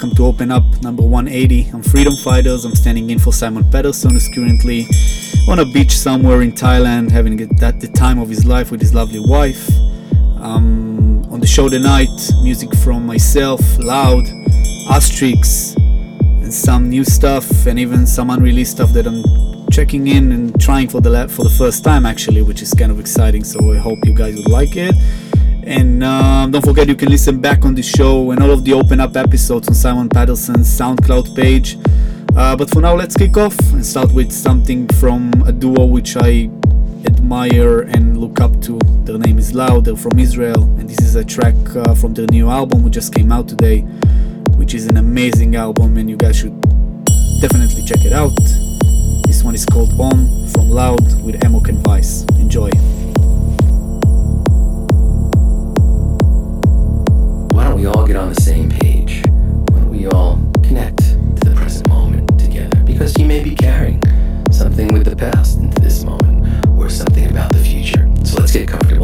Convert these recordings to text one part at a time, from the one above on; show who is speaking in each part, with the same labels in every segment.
Speaker 1: welcome to Open Up number 180. I'm Freedom Fighters. I'm standing in for Simon Patterson, who's currently on a beach somewhere in Thailand, having that the time of his life with his lovely wife. Um, on the show tonight, music from myself, Loud, Astrix, and some new stuff, and even some unreleased stuff that I'm checking in and trying for the for the first time actually, which is kind of exciting. So I hope you guys would like it. And um, don't forget you can listen back on the show and all of the open up episodes on Simon Patterson's SoundCloud page. Uh, but for now, let's kick off and start with something from a duo which I admire and look up to. Their name is Loud, they're from Israel, and this is a track uh, from their new album which just came out today, which is an amazing album, and you guys should definitely check it out. This one is called On from Loud with Amok and Vice. Enjoy.
Speaker 2: Get on the same page? Don't we all connect to the present moment together? Because you may be carrying something with the past into this moment, or something about the future. So let's get comfortable.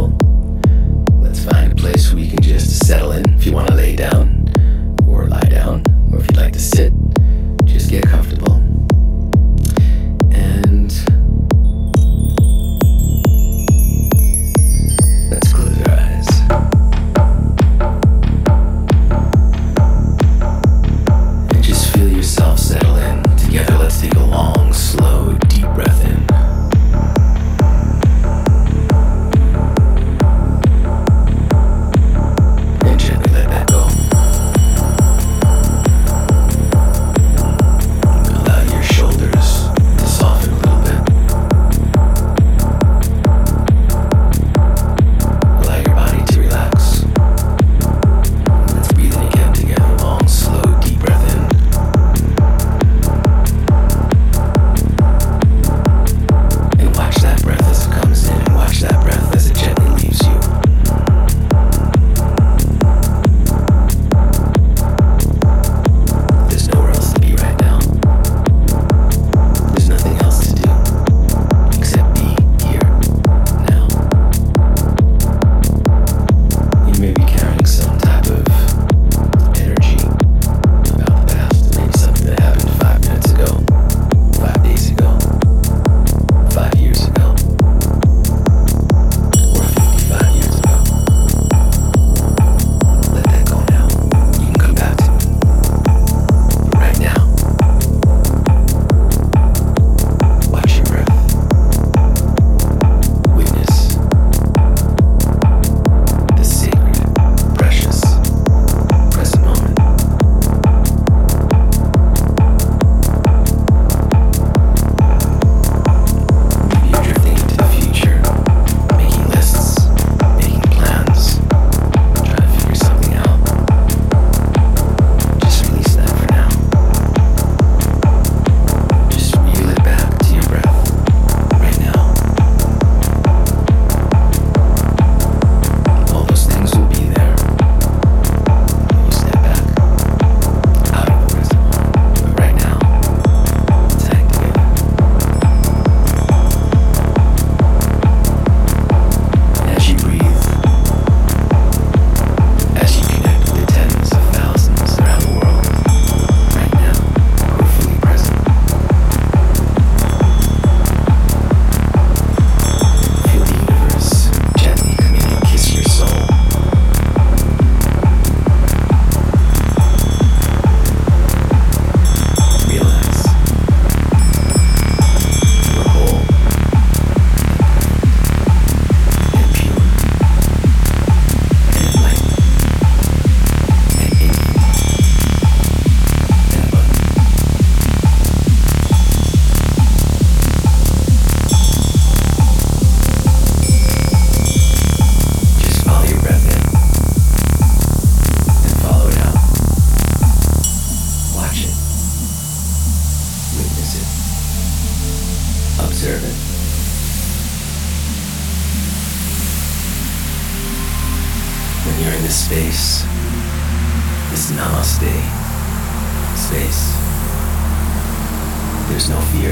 Speaker 2: There's no fear.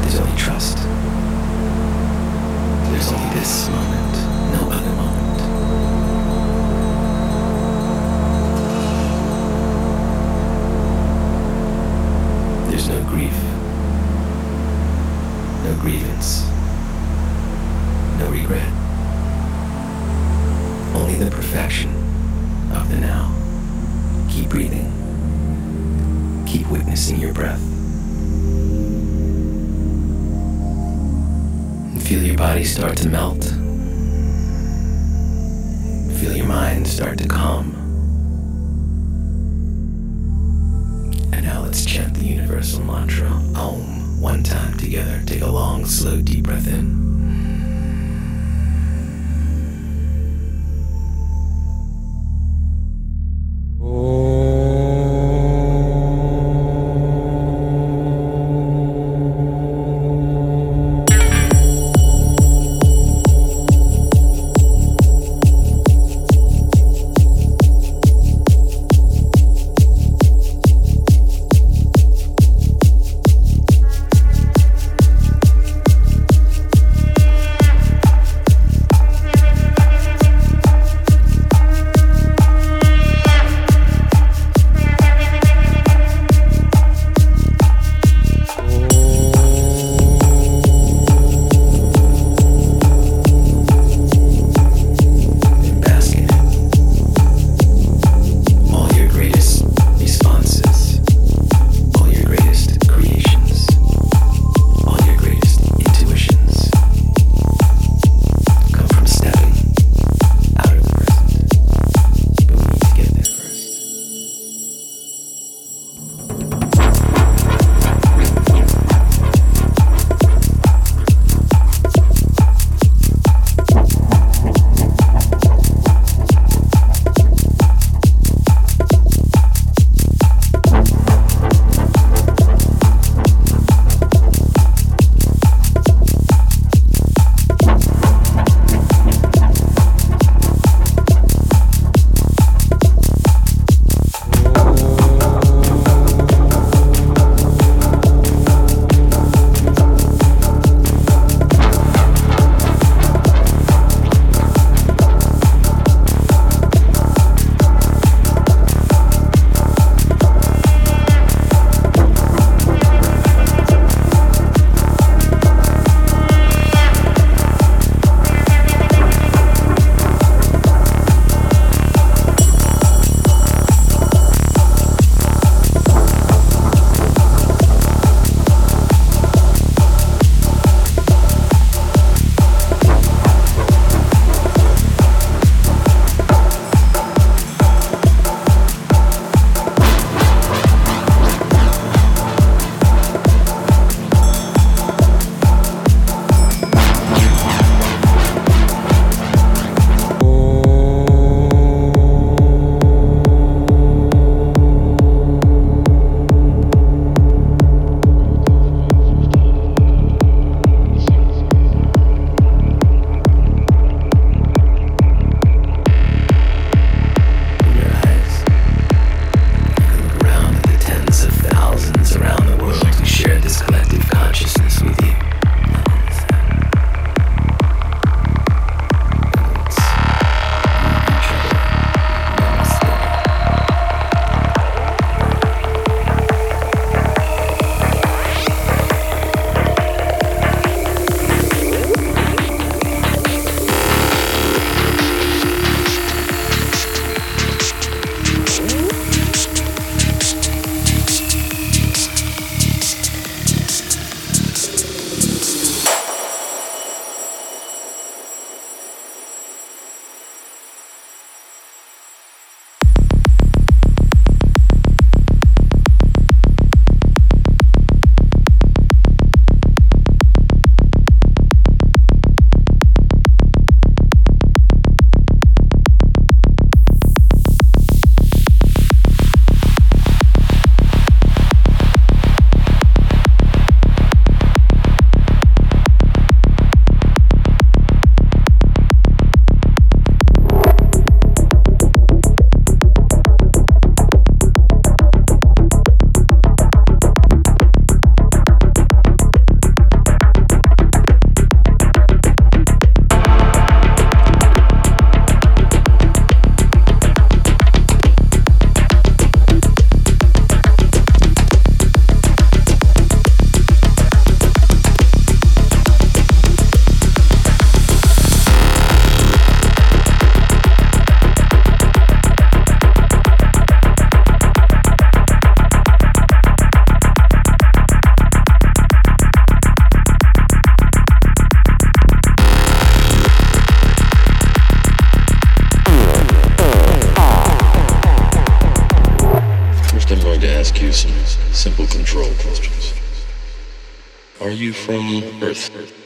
Speaker 2: There's only trust. There's only this moment.
Speaker 3: Earth?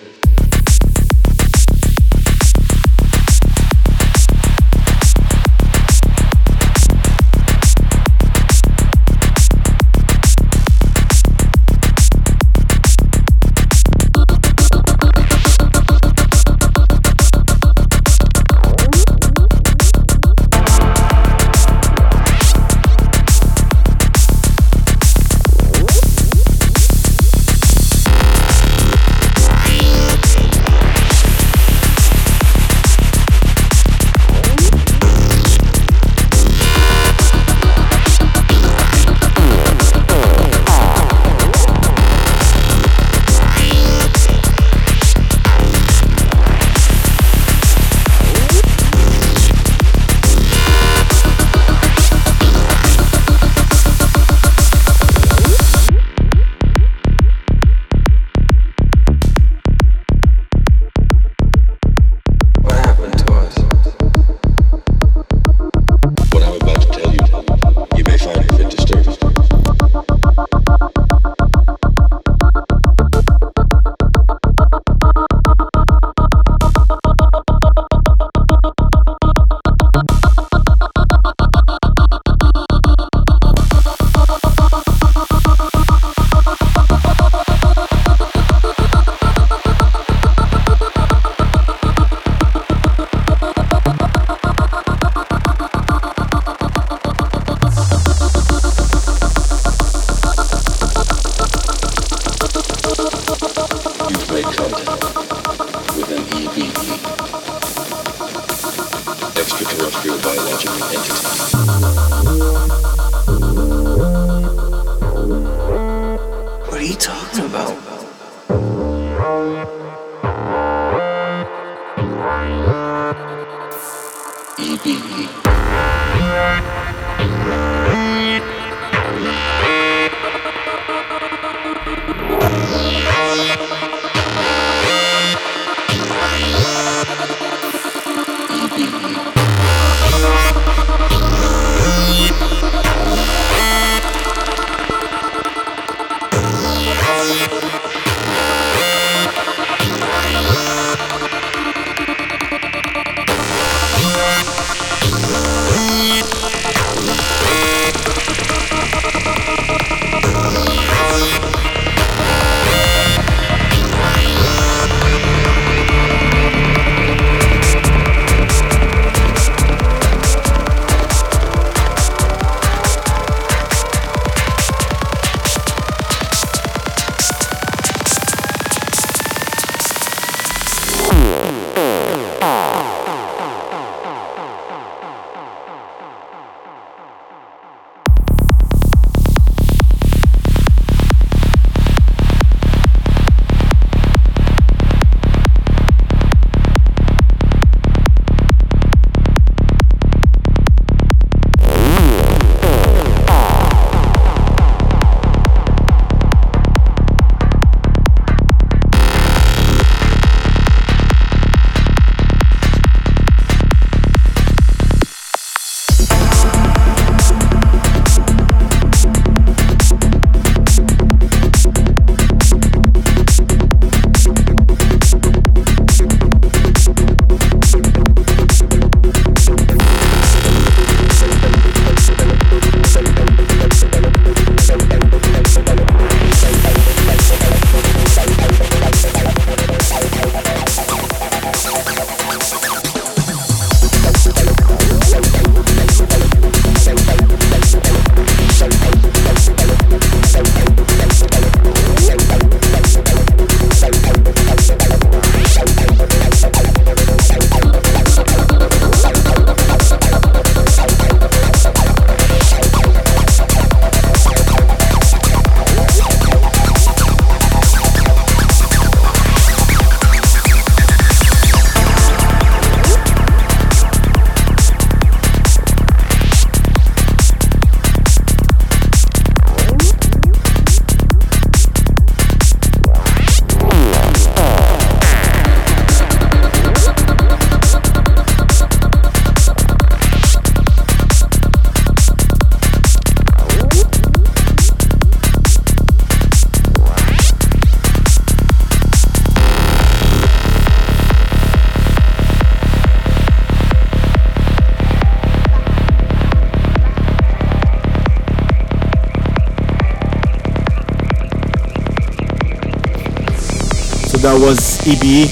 Speaker 1: That was EBE,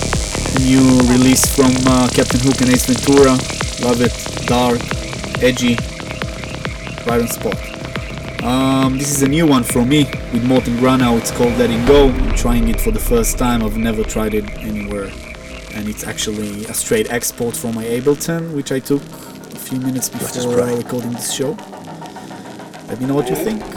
Speaker 1: a new release from uh, Captain Hook and Ace Ventura. Love it, dark, edgy, right on spot. Um, this is a new one from me with Morten Granau. It's called Letting Go. I'm trying it for the first time. I've never tried it anywhere, and it's actually a straight export from my Ableton, which I took a few minutes before recording this show. Let me know what you think.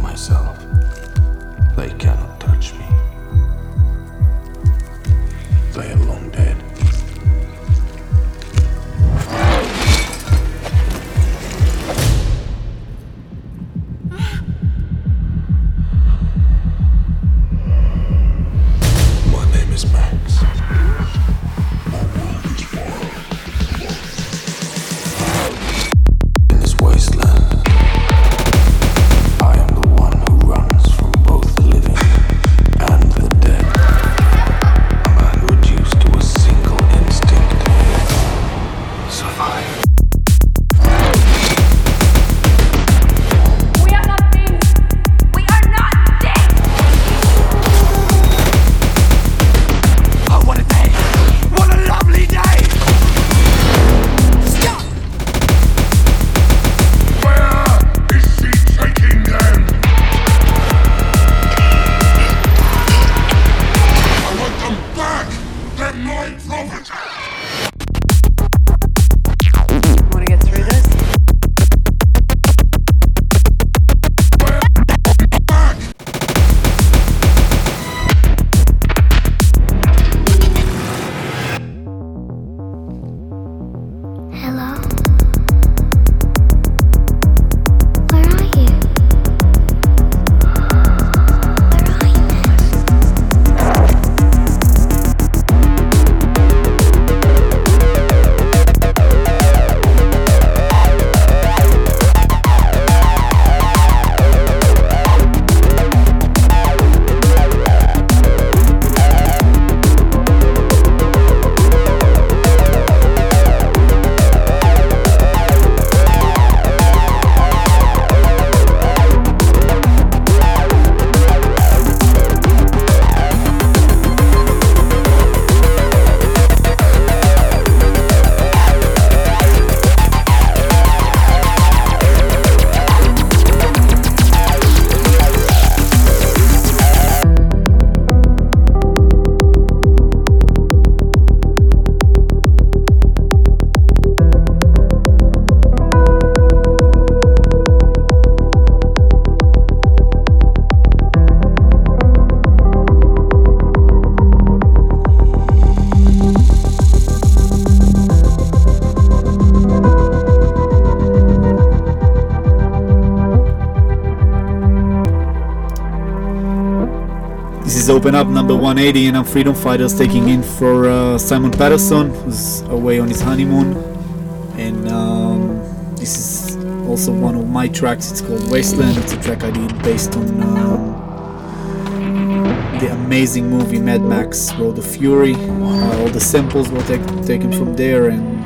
Speaker 4: myself. They
Speaker 1: can open up number 180 and I'm Freedom Fighters taking in for uh, Simon Patterson who's away on his honeymoon. And um, this is also one of my tracks. It's called Wasteland. It's a track I did based on um, the amazing movie Mad Max Road of Fury. Uh, all the samples were take- taken from there and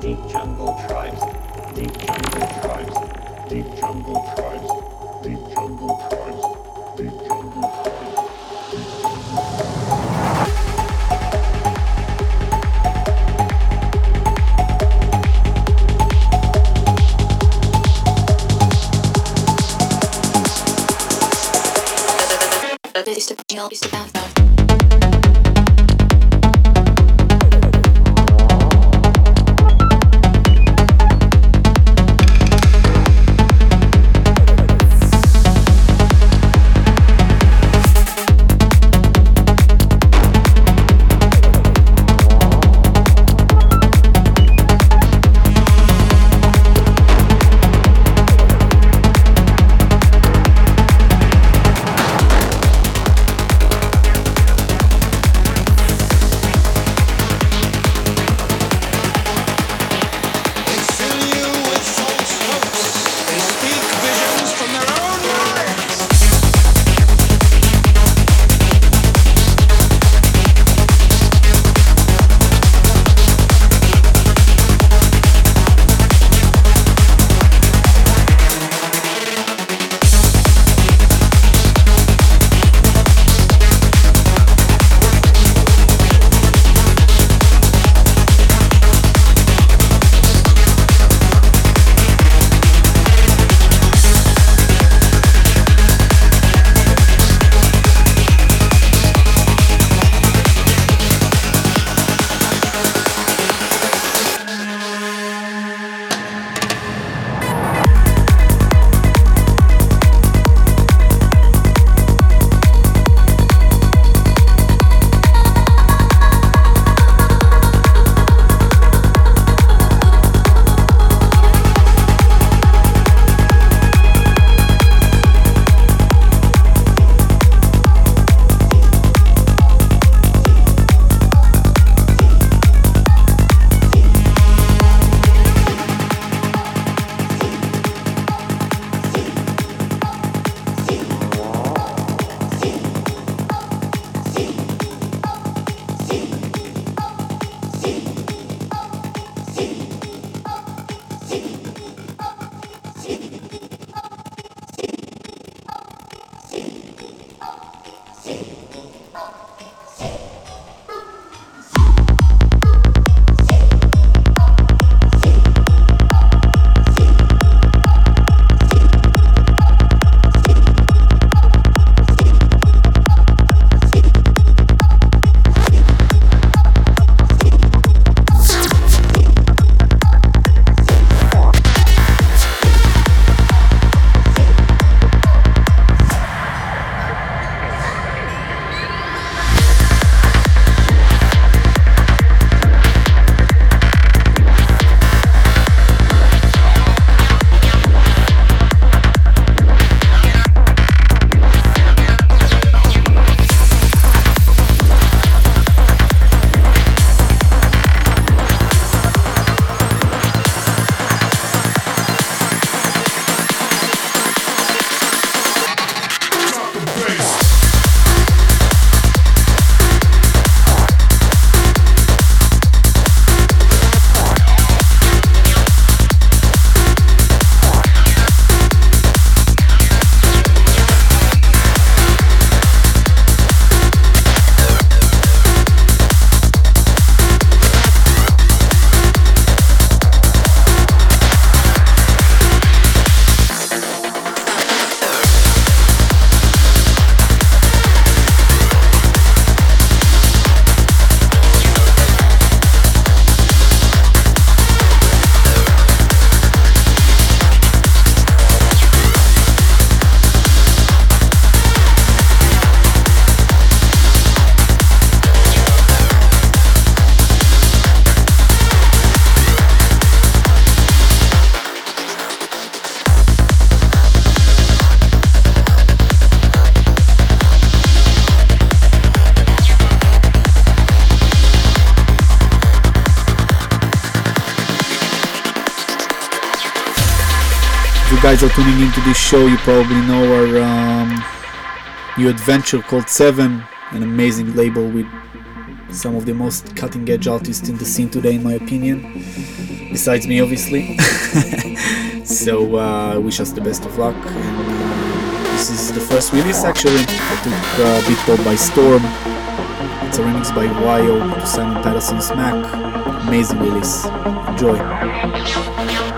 Speaker 5: deep jungle tribes, deep jungle tribes, deep jungle tribes,
Speaker 1: guys are tuning into this show, you probably know our um, new adventure called Seven, an amazing label with some of the most cutting edge artists in the scene today, in my opinion. Besides me, obviously. so uh, wish us the best of luck. And, uh, this is the first release, actually. I took uh, Beatport by storm. It's a remix by Wyo Simon Patterson's Smack. Amazing release. Enjoy.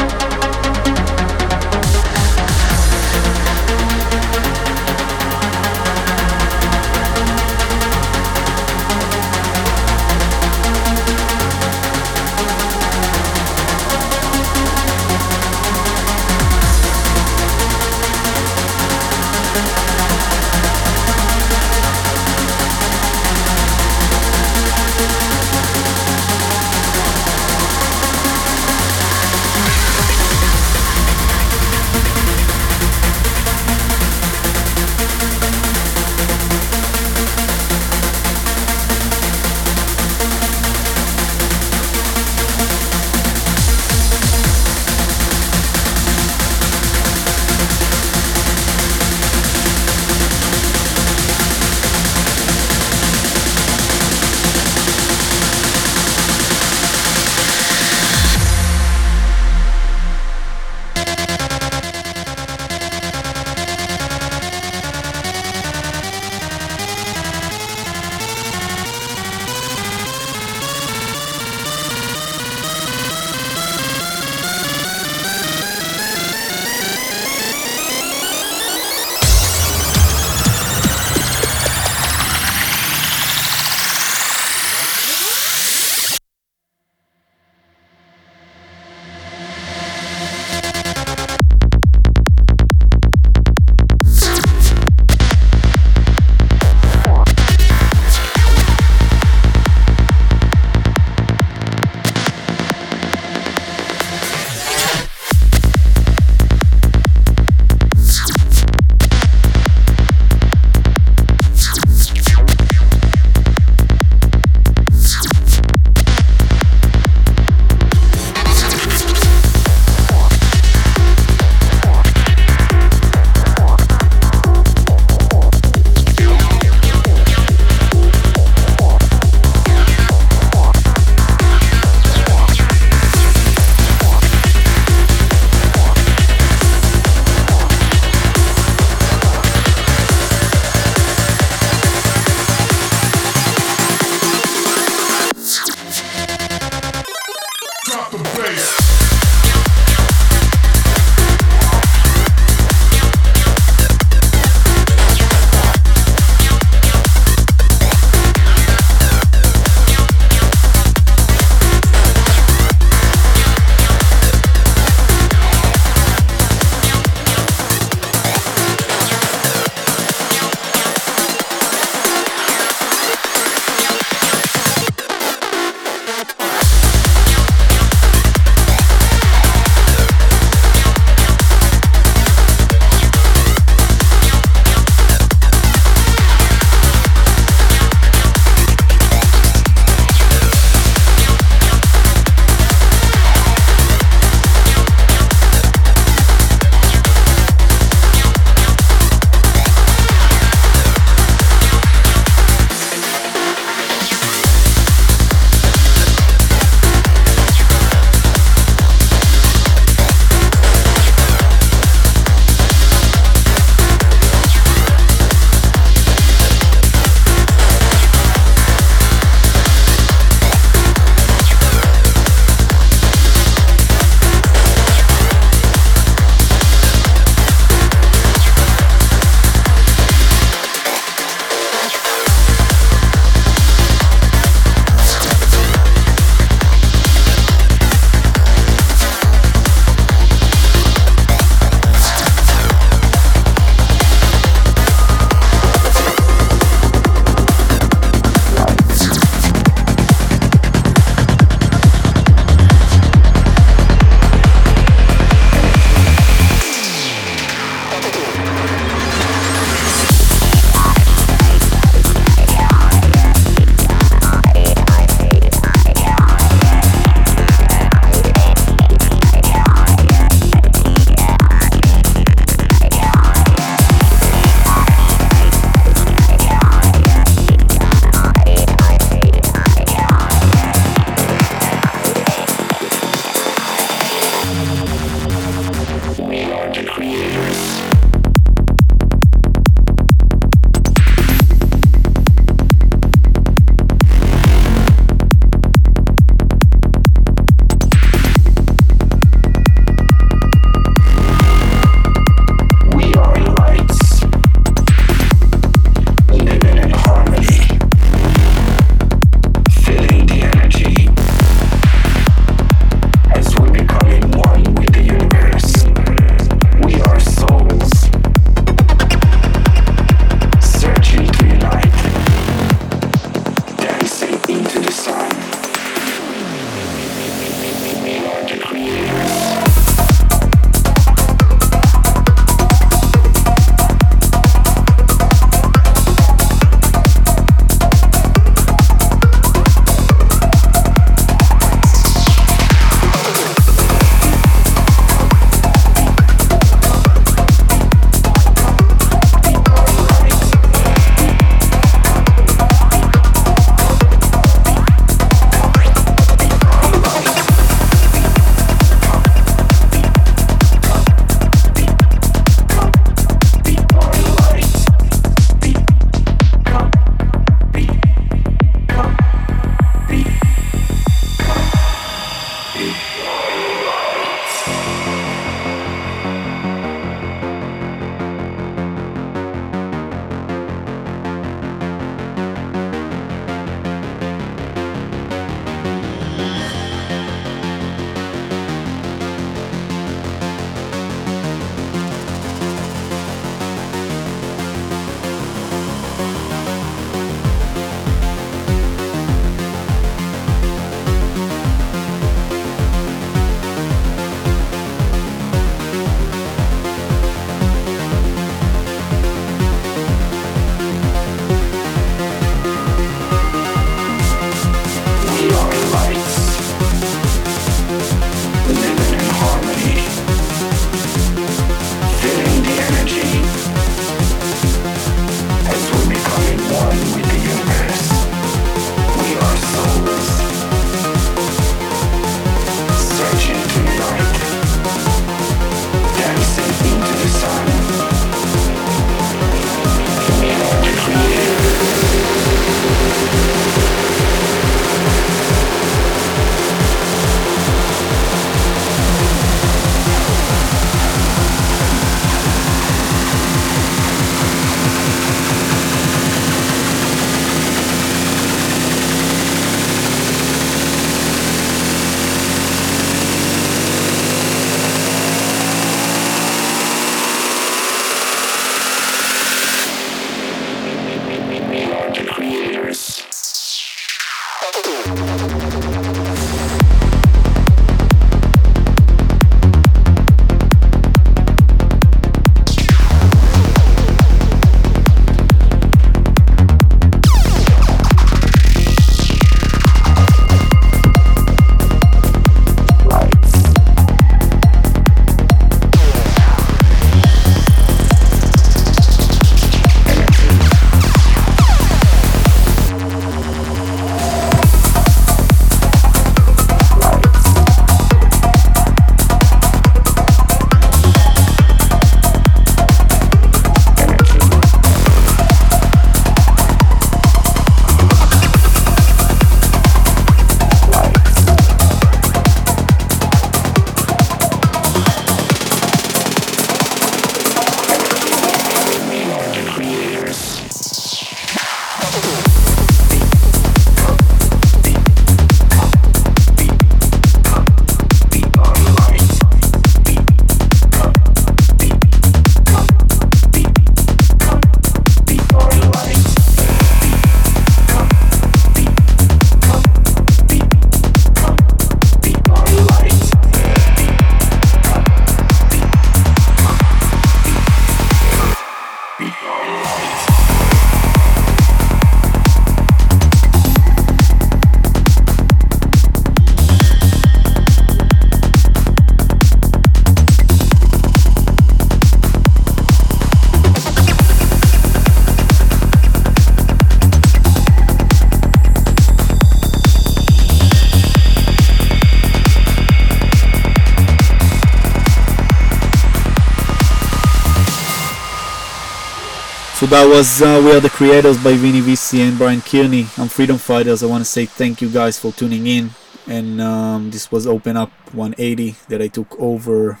Speaker 1: That was uh, We Are the Creators by Vini Vici and Brian Kearney. I'm Freedom Fighters. I want to say thank you guys for tuning in. And um, this was Open Up 180 that I took over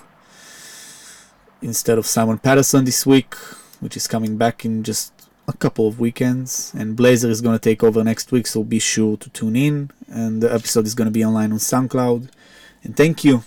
Speaker 1: instead of Simon Patterson this week, which is coming back in just a couple of weekends. And Blazer is going to take over next week, so be sure to tune in. And the episode is going to be online on SoundCloud. And thank you